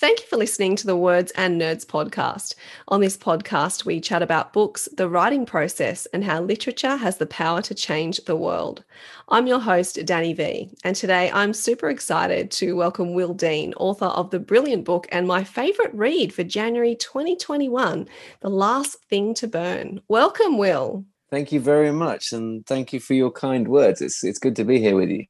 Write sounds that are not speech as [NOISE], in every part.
Thank you for listening to the Words and Nerds podcast. On this podcast, we chat about books, the writing process, and how literature has the power to change the world. I'm your host, Danny V, and today I'm super excited to welcome Will Dean, author of the brilliant book and my favorite read for January 2021, The Last Thing to Burn. Welcome, Will. Thank you very much, and thank you for your kind words. It's, it's good to be here with you.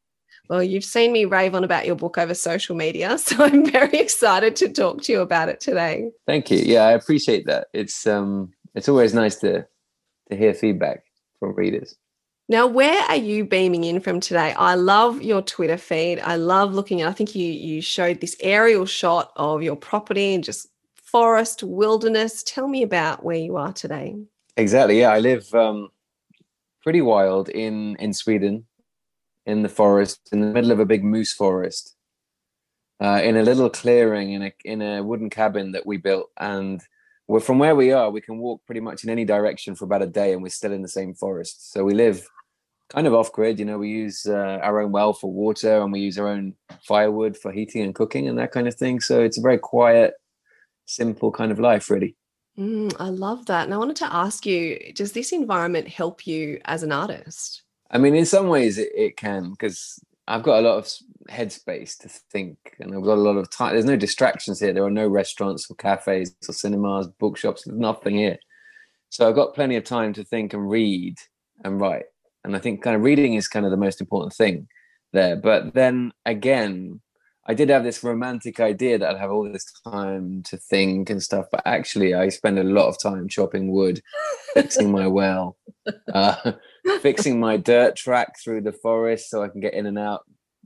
Well, you've seen me rave on about your book over social media, [LAUGHS] so I'm very excited to talk to you about it today. Thank you. Yeah, I appreciate that. It's um it's always nice to to hear feedback from readers. Now, where are you beaming in from today? I love your Twitter feed. I love looking at I think you you showed this aerial shot of your property and just forest, wilderness. Tell me about where you are today. Exactly. Yeah, I live um pretty wild in in Sweden in the forest, in the middle of a big moose forest, uh, in a little clearing in a in a wooden cabin that we built. And we're from where we are, we can walk pretty much in any direction for about a day, and we're still in the same forest. So we live kind of off grid. You know, we use uh, our own well for water, and we use our own firewood for heating and cooking and that kind of thing. So it's a very quiet, simple kind of life, really. Mm, I love that. And I wanted to ask you, does this environment help you as an artist? I mean, in some ways it, it can because I've got a lot of headspace to think, and I've got a lot of time. There's no distractions here. There are no restaurants or cafes or cinemas, bookshops. There's nothing here, so I've got plenty of time to think and read and write. And I think kind of reading is kind of the most important thing there. But then again, I did have this romantic idea that I'd have all this time to think and stuff, but actually, I spend a lot of time chopping wood, fixing my [LAUGHS] well, uh, [LAUGHS] fixing my dirt track through the forest so I can get in and out,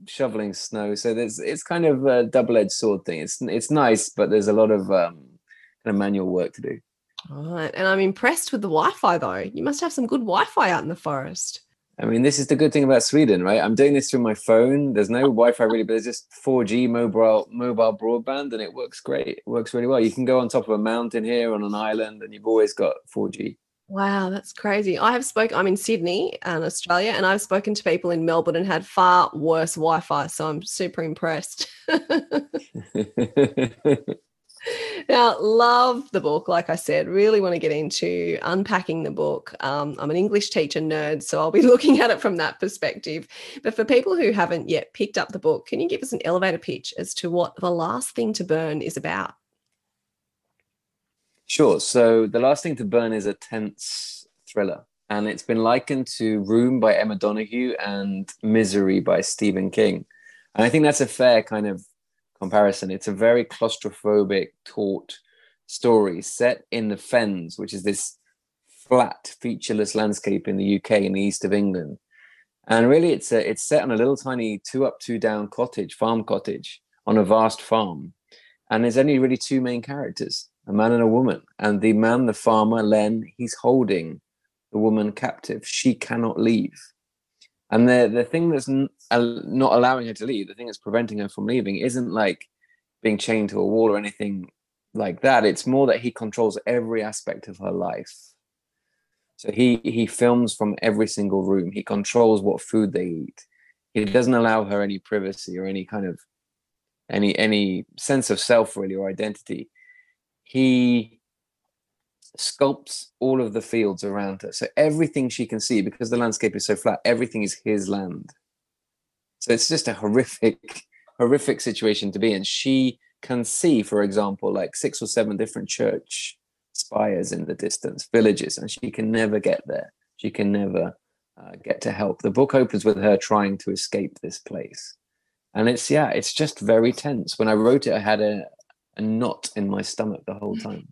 shoveling snow. So there's it's kind of a double-edged sword thing. It's it's nice, but there's a lot of um, kind of manual work to do. All right, and I'm impressed with the Wi-Fi though. You must have some good Wi-Fi out in the forest. I mean, this is the good thing about Sweden, right? I'm doing this through my phone. There's no Wi-Fi really, but there's just 4G mobile mobile broadband, and it works great. It works really well. You can go on top of a mountain here on an island, and you've always got 4G. Wow, that's crazy. I have spoken. I'm in Sydney and Australia, and I've spoken to people in Melbourne and had far worse Wi-Fi. So I'm super impressed. [LAUGHS] [LAUGHS] now, love the book. Like I said, really want to get into unpacking the book. Um, I'm an English teacher nerd, so I'll be [LAUGHS] looking at it from that perspective. But for people who haven't yet picked up the book, can you give us an elevator pitch as to what The Last Thing to Burn is about? Sure. So, The Last Thing to Burn is a tense thriller. And it's been likened to Room by Emma Donoghue and Misery by Stephen King. And I think that's a fair kind of comparison. It's a very claustrophobic, taut story set in the Fens, which is this flat, featureless landscape in the UK in the east of England. And really, it's a, it's set on a little tiny two up, two down cottage, farm cottage on a vast farm. And there's only really two main characters, a man and a woman. And the man, the farmer, Len, he's holding the woman captive. She cannot leave. And the, the thing that's n- not allowing her to leave, the thing that's preventing her from leaving, isn't like being chained to a wall or anything like that. It's more that he controls every aspect of her life. So he he films from every single room. He controls what food they eat. He doesn't allow her any privacy or any kind of any any sense of self really or identity. He sculpts all of the fields around her. So everything she can see, because the landscape is so flat, everything is his land. So it's just a horrific, horrific situation to be in. She can see, for example, like six or seven different church spires in the distance, villages, and she can never get there. She can never uh, get to help. The book opens with her trying to escape this place. And it's, yeah, it's just very tense. When I wrote it, I had a, a knot in my stomach the whole mm. time.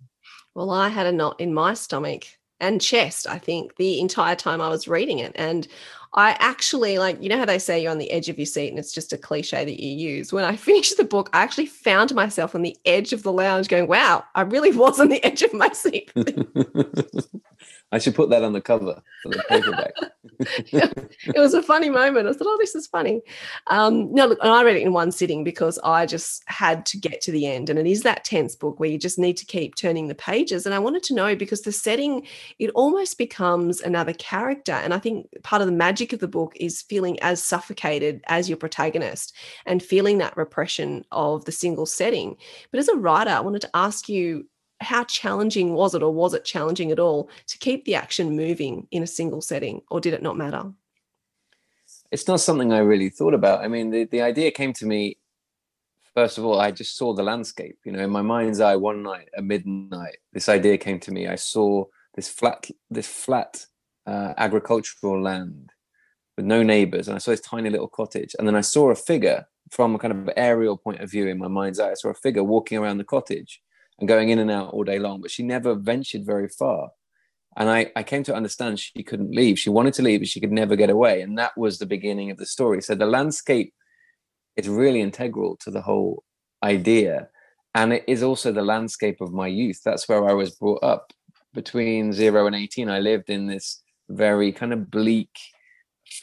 Well, I had a knot in my stomach and chest, I think, the entire time I was reading it. And I actually, like, you know how they say you're on the edge of your seat and it's just a cliche that you use. When I [LAUGHS] finished the book, I actually found myself on the edge of the lounge going, wow, I really was on the [LAUGHS] edge of my seat. [LAUGHS] I should put that on the cover for the paperback. [LAUGHS] it was a funny moment. I thought, oh, this is funny. Um, no, look, and I read it in one sitting because I just had to get to the end. And it is that tense book where you just need to keep turning the pages. And I wanted to know because the setting, it almost becomes another character. And I think part of the magic of the book is feeling as suffocated as your protagonist and feeling that repression of the single setting. But as a writer, I wanted to ask you how challenging was it or was it challenging at all to keep the action moving in a single setting or did it not matter? It's not something i really thought about. I mean the, the idea came to me first of all i just saw the landscape. You know in my mind's eye one night at midnight this idea came to me. I saw this flat this flat uh, agricultural land with no neighbors and i saw this tiny little cottage and then i saw a figure from a kind of aerial point of view in my mind's eye. I saw a figure walking around the cottage and going in and out all day long, but she never ventured very far. And I, I came to understand she couldn't leave. She wanted to leave, but she could never get away. And that was the beginning of the story. So the landscape is really integral to the whole idea. And it is also the landscape of my youth. That's where I was brought up. Between zero and 18, I lived in this very kind of bleak,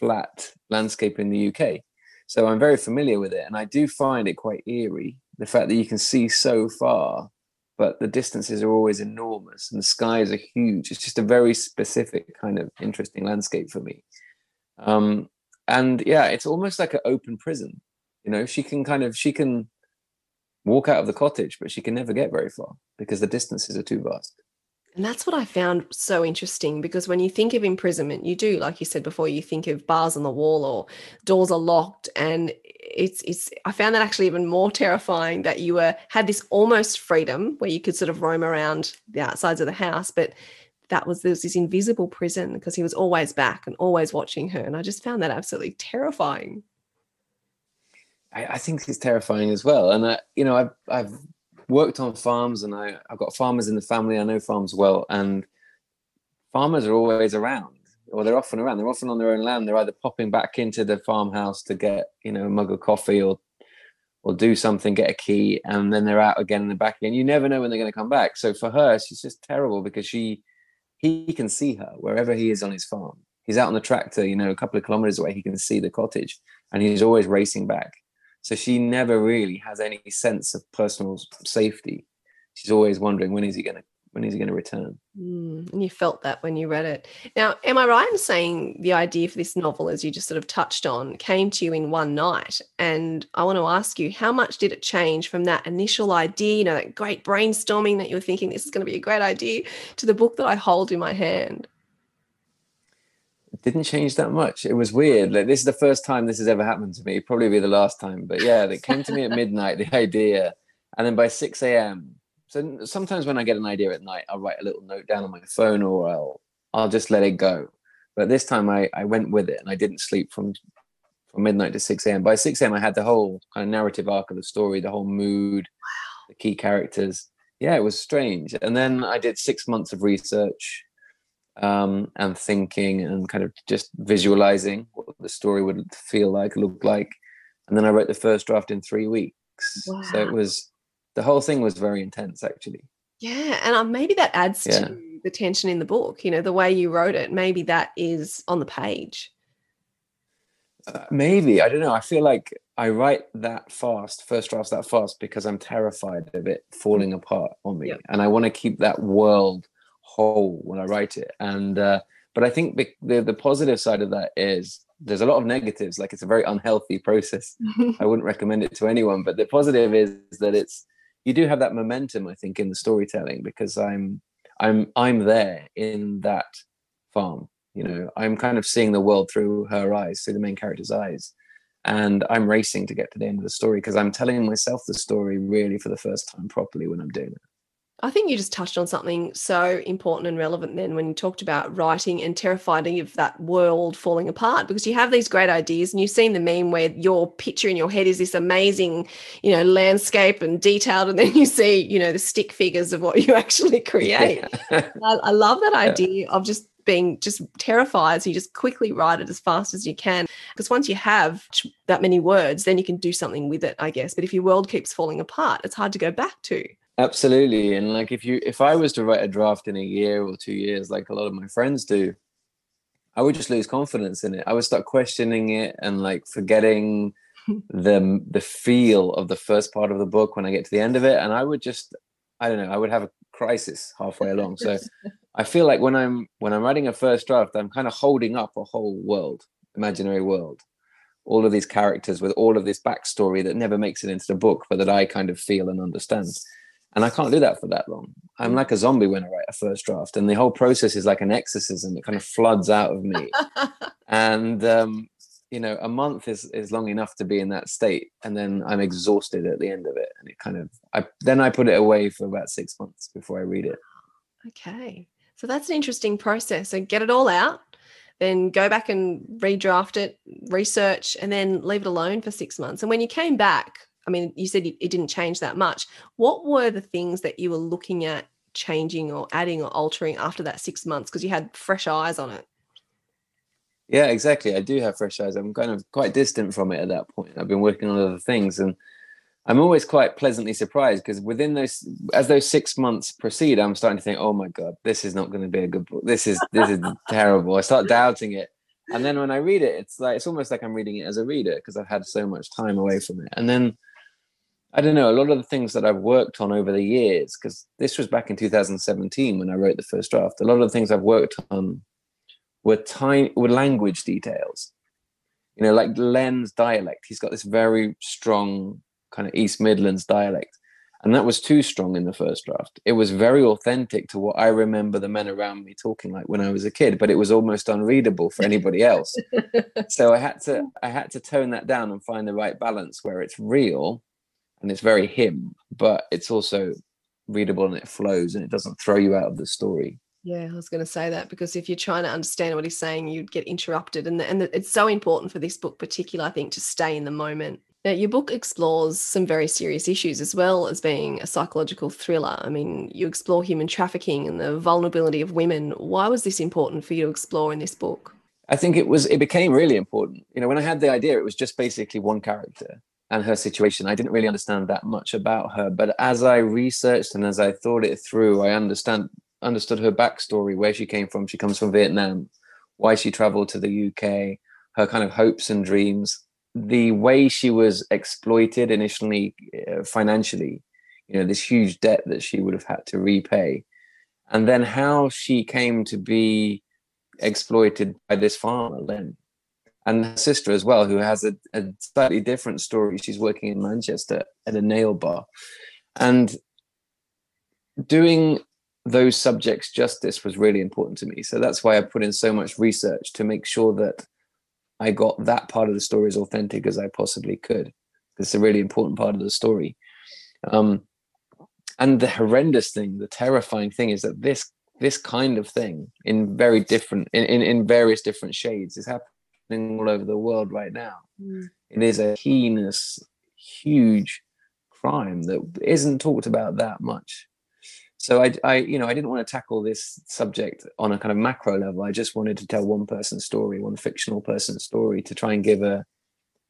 flat landscape in the UK. So I'm very familiar with it. And I do find it quite eerie the fact that you can see so far but the distances are always enormous and the skies are huge. It's just a very specific kind of interesting landscape for me. Um, and yeah, it's almost like an open prison. You know, she can kind of she can walk out of the cottage, but she can never get very far because the distances are too vast. And that's what I found so interesting because when you think of imprisonment, you do, like you said before, you think of bars on the wall or doors are locked. And it's it's I found that actually even more terrifying that you were had this almost freedom where you could sort of roam around the outsides of the house, but that was there was this invisible prison because he was always back and always watching her. And I just found that absolutely terrifying. I, I think it's terrifying as well. And I, you know, I've I've worked on farms and I, I've got farmers in the family. I know farms well, and farmers are always around, or they're often around. They're often on their own land. They're either popping back into the farmhouse to get, you know, a mug of coffee or or do something, get a key, and then they're out again in the back again. You never know when they're going to come back. So for her, she's just terrible because she he can see her wherever he is on his farm. He's out on the tractor, you know, a couple of kilometers away. He can see the cottage, and he's always racing back. So she never really has any sense of personal safety. She's always wondering when is he going to when is he going to return? Mm, and you felt that when you read it. Now, am I right in saying the idea for this novel, as you just sort of touched on, came to you in one night? And I want to ask you, how much did it change from that initial idea, you know, that great brainstorming that you were thinking this is going to be a great idea, to the book that I hold in my hand? Didn't change that much. It was weird. Like this is the first time this has ever happened to me. Probably be the last time. But yeah, it came to me at [LAUGHS] midnight. The idea, and then by six a.m. So sometimes when I get an idea at night, I'll write a little note down on my phone, or I'll I'll just let it go. But this time I I went with it, and I didn't sleep from from midnight to six a.m. By six a.m. I had the whole kind of narrative arc of the story, the whole mood, wow. the key characters. Yeah, it was strange. And then I did six months of research um, and thinking and kind of just visualizing what the story would feel like, look like, and then I wrote the first draft in three weeks. Wow. So it was the whole thing was very intense, actually. Yeah, and um, maybe that adds Yeah. to the tension in the book. You know, the way you wrote it, maybe that is on the page. Uh, maybe I don't know. I feel like I write that fast, first drafts that fast, because I'm terrified of it falling apart on me, Yep. and I want to keep that world whole when I write it. And uh, but I think the, the the positive side of that is there's a lot of negatives. Like it's a very unhealthy process. [LAUGHS] I wouldn't recommend it to anyone. But the positive is that it's you do have that momentum. I think in the storytelling because I'm I'm I'm there in that farm. You know, I'm kind of seeing the world through her eyes, through the main character's eyes. And I'm racing to get to the end of the story because I'm telling myself the story really for the first time properly when I'm doing it. I think you just touched on something so important and relevant then when you talked about writing and terrified of that world falling apart because you have these great ideas and you've seen the meme where your picture in your head is this amazing, you know, landscape and detailed, and then you see, you know, the stick figures of what you [LAUGHS] actually create. [LAUGHS] I, I love that idea of just being just terrified. So you just quickly write it as fast as you can. Because once you have that many words, then you can do something with it, I guess. But if your world keeps falling apart, it's hard to go back to. Absolutely. And like if you if I was to write a draft in a year or two years, like a lot of my friends do, I would just lose confidence in it. I would start questioning it and like forgetting [LAUGHS] the the feel of the first part of the book when I get to the end of it. And I would just I don't know, I would have a crisis halfway along. So [LAUGHS] I feel like when I'm when I'm writing a first draft, I'm kind of holding up a whole world, imaginary world. All of these characters with all of this backstory that never makes it into the book, but that I kind of feel and understand. And I can't do that for that long. I'm like a zombie when I write a first draft, and the whole process is like an exorcism. It kind of floods out of me. [LAUGHS] and um, you know, a month is is long enough to be in that state, and then I'm exhausted at the end of it. And it kind of, I then I put it away for about six months before I read it. Okay. So that's an interesting process. So get it all out, then go back and redraft it, research, and then leave it alone for six months. And when you came back, I mean, you said it didn't change that much. What were the things that you were looking at changing or adding or altering after that six months? Because you had fresh eyes on it. Yeah, exactly. I do have fresh eyes. I'm kind of quite distant from it at that point. I've been working on other things, and I'm always quite pleasantly surprised because within those, as those six months proceed, I'm starting to think, "Oh my god, this is not going to be a good book. This is this is [LAUGHS] terrible." I start doubting it, and then when I read it, it's like it's almost like I'm reading it as a reader because I've had so much time away from it. And then I don't know a lot of the things that I've worked on over the years because this was back in 2017 when I wrote the first draft. A lot of the things I've worked on were tiny were language details. You know, like Len's dialect. He's got this very strong kind of East Midlands dialect. And that was too strong in the first draft. It was very authentic to what I remember the men around me talking like when I was a kid, but it was almost unreadable for anybody else. [LAUGHS] so I had to I had to tone that down and find the right balance where it's real and it's very him, but it's also readable and it flows and it doesn't throw you out of the story. Yeah, I was going to say that because if you're trying to understand what he's saying, you'd get interrupted. And, and it's so important for this book, particular, I think, to stay in the moment. Now, your book explores some very serious issues as well as being a psychological thriller. I mean, you explore human trafficking and the vulnerability of women. Why was this important for you to explore in this book? I think it was it became really important. You know, when I had the idea, it was just basically one character and her situation. I didn't really understand that much about her, but as I researched and as I thought it through, I understand understood her backstory, where she came from. She comes from Vietnam, why she traveled to the UK, her kind of hopes and dreams, the way she was exploited initially uh, financially, you know, this huge debt that she would have had to repay, and then how she came to be exploited by this farmer, Len, and her sister as well, who has a, a slightly different story. She's working in Manchester at a nail bar, and doing those subjects justice was really important to me. So that's why I put in so much research to make sure that I got that part of the story as authentic as I possibly could. It's a really important part of the story. Um, and the horrendous thing, the terrifying thing is that this this kind of thing in very different in, in, in various different shades is happening all over the world right now. Mm. It is a heinous, huge crime that isn't talked about that much. so I, I, you know, I didn't want to tackle this subject on a kind of macro level. I just wanted to tell one person's story, one fictional person's story, to try and give a,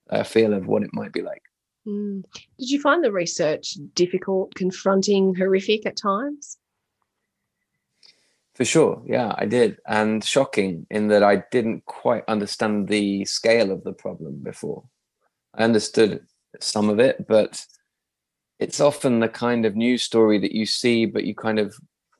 a feel of what it might be like. Mm. Did you find the research difficult, confronting, horrific at times? For sure, yeah, I did, and shocking in that I didn't quite understand the scale of the problem before. I understood some of it, but it's often the kind of news story that you see, but you kind of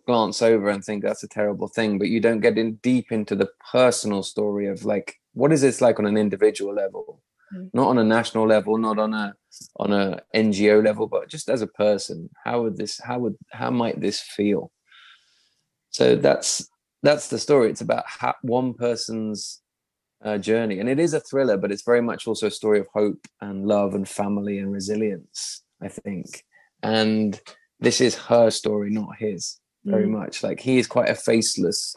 glance over and think that's a terrible thing, but you don't get in deep into the personal story of like what is this like on an individual level, mm. not on a national level, not on a on a NGO level, but just as a person. How would this? How would how might this feel? So that's that's the story. It's about how, one person's uh, journey, and it is a thriller, but it's very much also a story of hope and love and family and resilience I think. And this is her story, not his, very mm. much. Like he is quite a faceless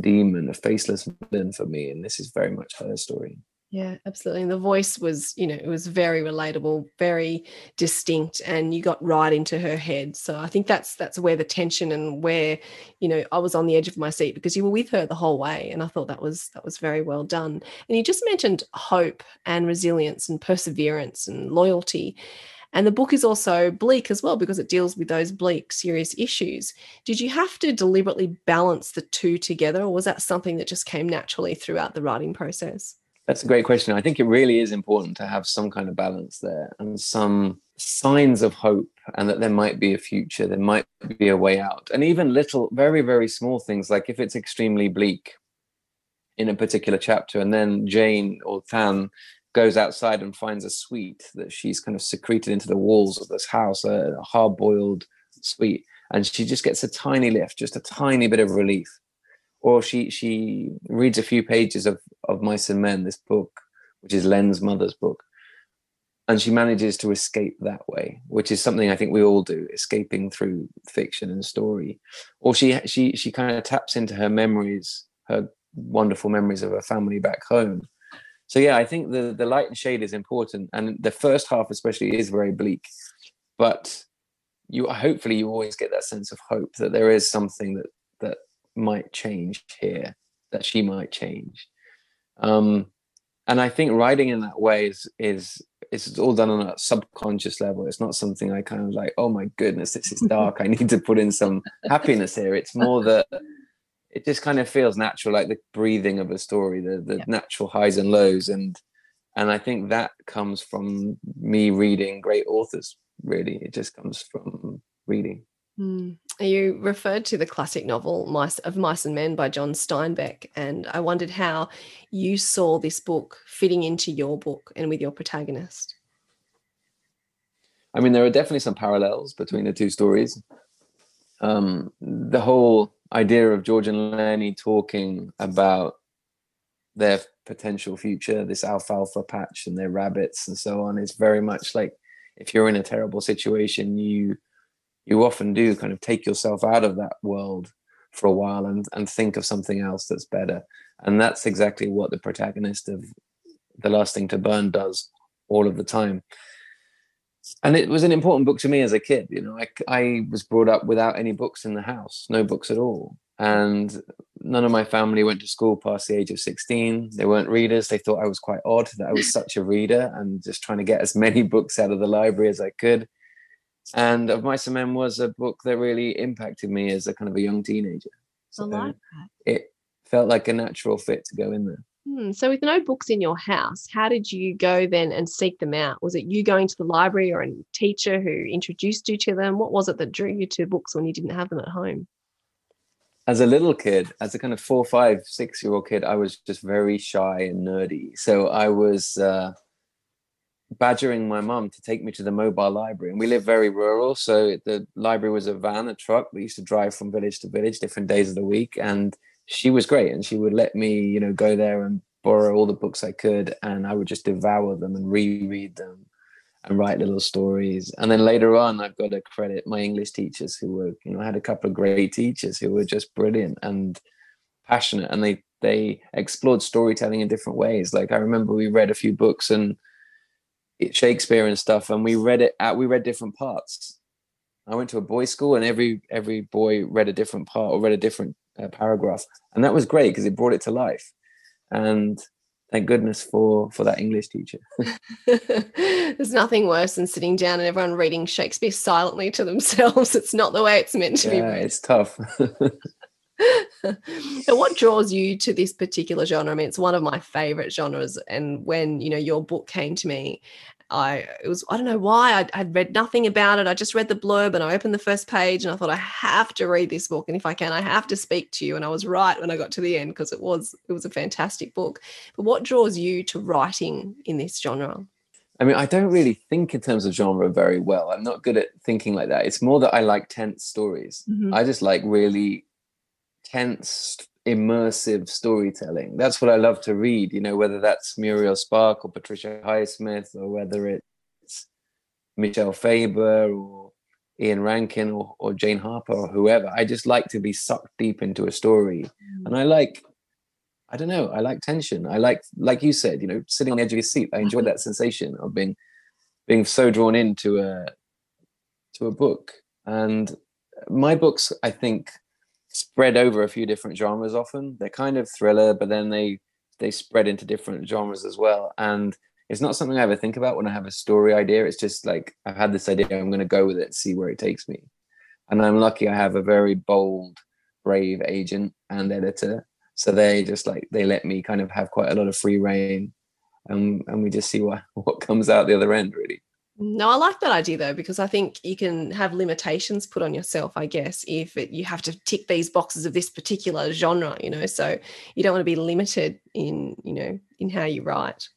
demon, a faceless villain for me. And this is very much her story. Yeah, absolutely. And the voice was, you know, it was very relatable, very distinct, and you got right into her head. So I think that's that's where the tension and where, you know, I was on the edge of my seat because you were with her the whole way, and I thought that was that was very well done. And you just mentioned hope and resilience and perseverance and loyalty. And the book is also bleak as well because it deals with those bleak, serious issues. Did you have to deliberately balance the two together, or was that something that just came naturally throughout the writing process? That's a great question. I think it really is important to have some kind of balance there and some signs of hope and that there might be a future, there might be a way out. And even little, very, very small things, like if it's extremely bleak in a particular chapter, and then Jane or Thanh goes outside and finds a sweet that she's kind of secreted into the walls of this house, a hard boiled sweet. And she just gets a tiny lift, just a tiny bit of relief or she she reads a few pages of of Mice and Men, this book, which is Len's mother's book, and she manages to escape that way, which is something I think we all do, escaping through fiction and story. Or she she she kind of taps into her memories, her wonderful memories of her family back home. So yeah, I think the the light and shade is important, and the first half especially is very bleak, but you hopefully you always get that sense of hope that there is something that might change here, that she might change. Um, and I think writing in that way is is it's all done on a subconscious level. It's not something I kind of like, oh my goodness, this is dark. I need to put in some [LAUGHS] happiness here. It's more that it just kind of feels natural, like the breathing of a story, the the yeah. natural highs and lows. And and I think that comes from me reading great authors, really. It just comes from reading. Mm. You referred to the classic novel Mice of Mice and Men by John Steinbeck, and I wondered how you saw this book fitting into your book and with your protagonist. I mean, there are definitely some parallels between the two stories. Um, the whole idea of George and Lennie talking about their potential future, this alfalfa patch and their rabbits and so on, is very much like if you're in a terrible situation, you you often do kind of take yourself out of that world for a while and, and think of something else that's better. And that's exactly what the protagonist of The Last Thing to Burn does all of the time. And it was an important book to me as a kid. You know, I, I was brought up without any books in the house, no books at all. And none of my family went to school past the age of 16. They weren't readers. They thought I was quite odd that I was such a reader and just trying to get as many [LAUGHS] books out of the library as I could and of mice and men was a book that really impacted me as a kind of a young teenager. So like it felt like a natural fit to go in there. Hmm. so with no books in your house how did you go then and seek them out? Was it you going to the library or a teacher who introduced you to them? What was it that drew you to books when you didn't have them at home? As a little kid, as a kind of four, five, six year old kid, I was just very shy and nerdy. So I was uh, badgering my mum to take me to the mobile library. And we live very rural. So the library was a van, a truck that used to drive from village to village different days of the week. And she was great. And she would let me, you know, go there and borrow all the books I could. And I would just devour them and reread them and write little stories. And then later on, I've got to credit my English teachers who were, you know, I had a couple of great teachers who were just brilliant and passionate. And they, they explored storytelling in different ways. Like I remember we read a few books and Shakespeare and stuff, and we read it out. We read different parts. I went to a boys' school, and every every boy read a different part or read a different uh, paragraph, and that was great because it brought it to life. And thank goodness for for that English teacher. [LAUGHS] There's nothing worse than sitting down and everyone reading Shakespeare silently to themselves. [LAUGHS] It's not the way it's meant to yeah, be. it's tough. [LAUGHS] [LAUGHS] and what draws you to this particular genre? I mean, it's one of my favorite genres. And when you know your book came to me, I it was I don't know why I'd, I'd read nothing about it. I just read the blurb and I opened the first page and I thought I have to read this book and if I can I have to speak to you. And I was right when I got to the end because it was it was a fantastic book. But what draws you to writing in this genre? I mean, I don't really think in terms of genre very well. I'm not good at thinking like that. It's more that I like tense stories. Mhm. I just like really tense, immersive storytelling. That's what I love to read, you know, whether that's Muriel Spark or Patricia Highsmith or whether it's Michel Faber or Ian Rankin or, or Jane Harper or whoever. I just like to be sucked deep into a story. Mm. And I like, I don't know, I like tension. I like, like you said, you know, sitting on the edge of your seat. I enjoy mm-hmm. that sensation of being being so drawn into a to a book. And my books, I think, spread over a few different genres often. They're kind of thriller, but then they they spread into different genres as well. And it's not something I ever think about when I have a story idea. It's just like I've had this idea, I'm going to go with it see where it takes me. And I'm lucky I have a very bold, brave agent and editor. So they just like they let me kind of have quite a lot of free reign, and and we just see what [LAUGHS] what comes out the other end really. No, I like that idea though, because I think you can have limitations put on yourself, I guess, if it, you have to tick these boxes of this particular genre, you know, so you don't want to be limited in, you know, in how you write.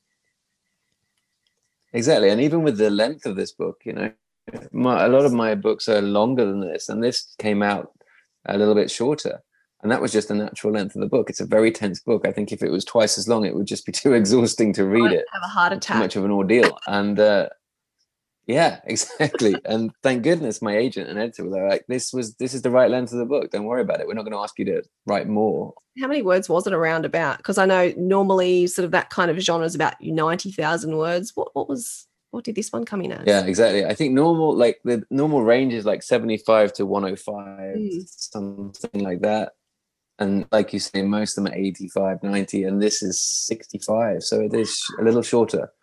Exactly, and even with the length of this book, you know, my, a lot of my books are longer than this, and this came out a little bit shorter, and that was just the natural length of the book. It's a very tense book. I think if it was twice as long, it would just be [LAUGHS] too exhausting to read I'd it. Have a heart attack. Too much of an ordeal, and uh, yeah, [LAUGHS] exactly. and thank goodness my agent and editor were like, "This was this is the right length of the book. Don't worry about it. We're not going to ask you to write more." How many words was it around about? Because I know normally sort of that kind of genre is about 90,000 words. What, what was, what did this one come in at? Yeah, exactly. I think normal, like the normal range is like 75 to 105, Mm. something like that. And like you say, most of them are 85, 90, and this is 65. So it is a little shorter,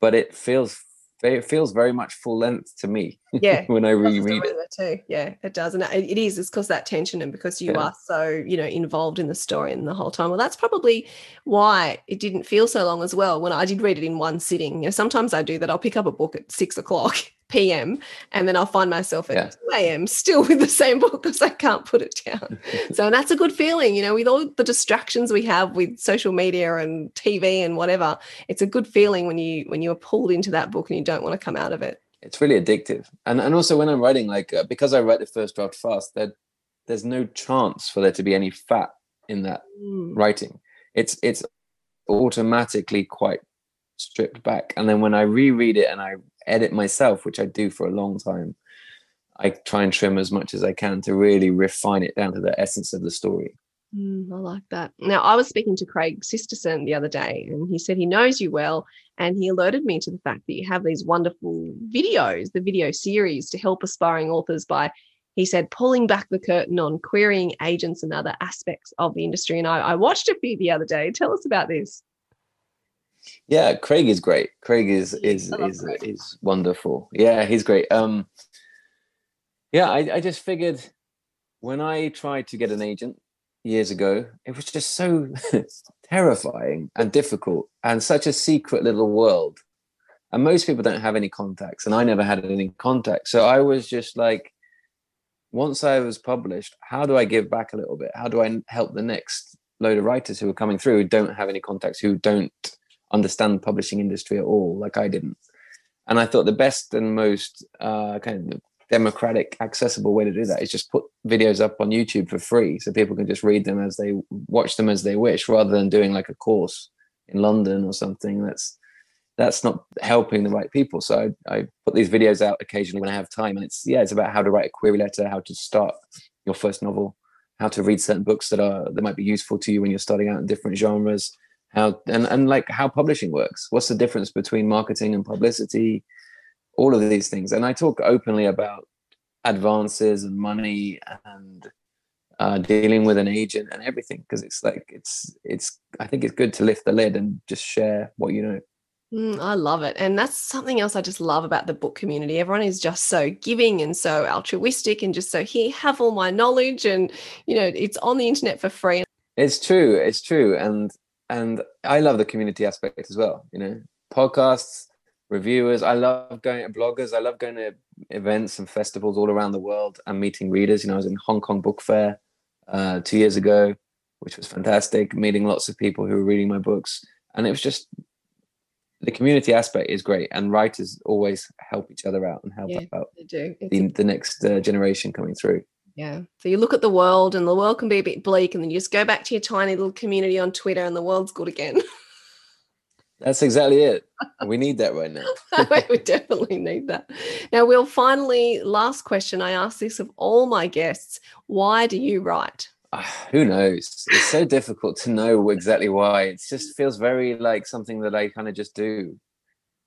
but it feels it feels very much full length to me [LAUGHS] Yeah. when I reread it. too. Yeah, it does. And it it is, it's because that tension and because you Yeah. are so, you know, involved in the story and the whole time. Well, that's probably why it didn't feel so long as well when I did read it in one sitting. You know, sometimes I do that. I'll pick up a book at six o'clock [LAUGHS] PM and then I'll find myself at Yeah. 2 a.m. still with the same book because I can't put it down. [LAUGHS] so and that's a good feeling, you know, with all the distractions we have with social media and TV and whatever. It's a good feeling when you when you're pulled into that book and you don't want to come out of it. It's really addictive. And and also when I'm writing, like uh, because I write the first draft fast, that there's no chance for there to be any fat in that Mm. writing. It's it's automatically quite stripped back. And then when I reread it and I edit myself, which I do for a long time, I try and trim as much as I can to really refine it down to the essence of the story. Mm, I like that. Now, I was speaking to Craig Sisterson the other day, and he said he knows you well, and he alerted me to the fact that you have these wonderful videos, the video series to help aspiring authors by, he said, pulling back the curtain on querying agents and other aspects of the industry. And I, I watched a few the other day. Tell us about this. Yeah, Craig is great. Craig is is is Craig. is wonderful. Yeah, he's great. Um yeah, I, I just figured when I tried to get an agent years ago, it was just so [LAUGHS] terrifying and difficult and such a secret little world. And most people don't have any contacts, and I never had any contacts. So I was just like, once I was published, how do I give back a little bit? How do I help the next load of writers who are coming through who don't have any contacts, who don't understand the publishing industry at all, like I didn't? And I thought the best and most uh, kind of democratic, accessible way to do that is just put videos up on YouTube for free, so people can just read them as they watch them as they wish, rather than doing like a course in London or something. That's that's not helping the right people. So I, I put these videos out occasionally when I have time, and it's yeah, it's about how to write a query letter, how to start your first novel, how to read certain books that are that might be useful to you when you're starting out in different genres, how and and like how publishing works. What's the difference between marketing and publicity? All of these things, and I talk openly about advances and money and uh, dealing with an agent and everything because it's like it's it's I think it's good to lift the lid and just share what you know. Mm, I love it. And that's something else I just love about the book community. Everyone is just so giving and so altruistic and just so here, have all my knowledge. And, you know, it's on the internet for free. It's true. It's true. And, and I love the community aspect as well. You know, podcasts, reviewers. I love going to bloggers. I love going to events and festivals all around the world and meeting readers. You know, I was in Hong Kong Book Fair uh, two years ago, which was fantastic, meeting lots of people who were reading my books. And it was just the community aspect is great, and writers always help each other out and help Yeah, out. The, the next uh, generation coming through. Yeah. So you look at the world and the world can be a bit bleak, and then you just go back to your tiny little community on Twitter and the world's good again. That's exactly it. We need that right now. [LAUGHS] we definitely need that. Now, we'll finally, last question. I ask this of all my guests why do you write? Ah, Who knows? It's so difficult to know exactly why. It just feels very like something that I kind of just do.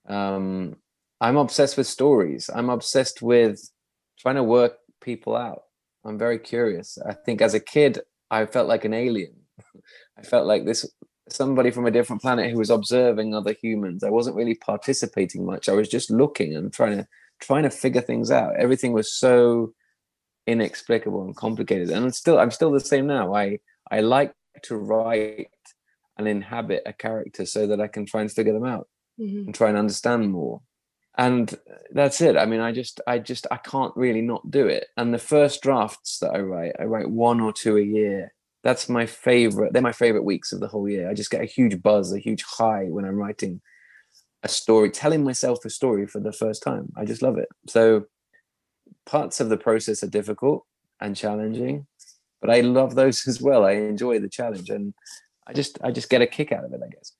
Um, I'm obsessed with stories. I'm obsessed with trying to work people out. I'm very curious. I think as a kid, I felt like an alien. [LAUGHS] I felt like this somebody from a different planet who was observing other humans. I wasn't really participating much. I was just looking and trying to trying to figure things out. Everything was so inexplicable and complicated. And it's still I'm still the same now. I I like to write and inhabit a character so that I can try and figure them out Mhm. and try and understand more. And that's it. I mean, I just I just I can't really not do it. And the first drafts that I write, I write one or two a year. That's my favorite. They're my favorite weeks of the whole year. I just get a huge buzz, a huge high when I'm writing a story, telling myself a story for the first time. I just love it. So parts of the process are difficult and challenging, but I love those [LAUGHS] as well. I enjoy the challenge and I just I just get a kick out of it, I guess.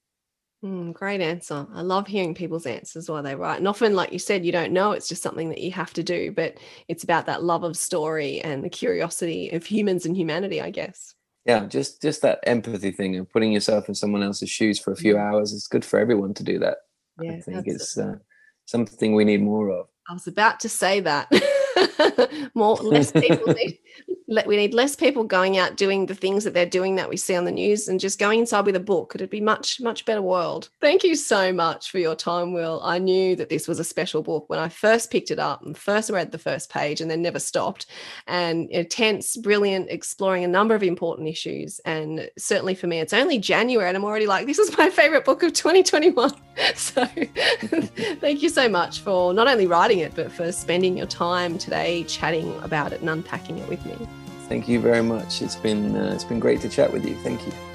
Mm, great answer. I love hearing people's answers while they write. And often, like you said, you don't know. It's just something that you have to do. But it's about that love of story and the curiosity of humans and humanity, I guess. Yeah, just just that empathy thing of putting yourself in someone else's shoes for a few hours. It's good for everyone to do that. Yeah, I think it's uh, something we need more of. I was about to say that. [LAUGHS] More, less people need. [LAUGHS] We need less people going out doing the things that they're doing that we see on the news, and just going inside with a book. It'd be much, much better world. Thank you so much for your time, Will. I knew that this was a special book when I first picked it up and first read the first page, and then never stopped. And intense, brilliant, exploring a number of important issues. And certainly for me, it's only January, and I'm already like, this is my favorite book of 2021. [LAUGHS] So thank you so much for not only writing it, but for spending your time today chatting about it and unpacking it with me. Thank you very much. It's been uh, it's been great to chat with you. Thank you.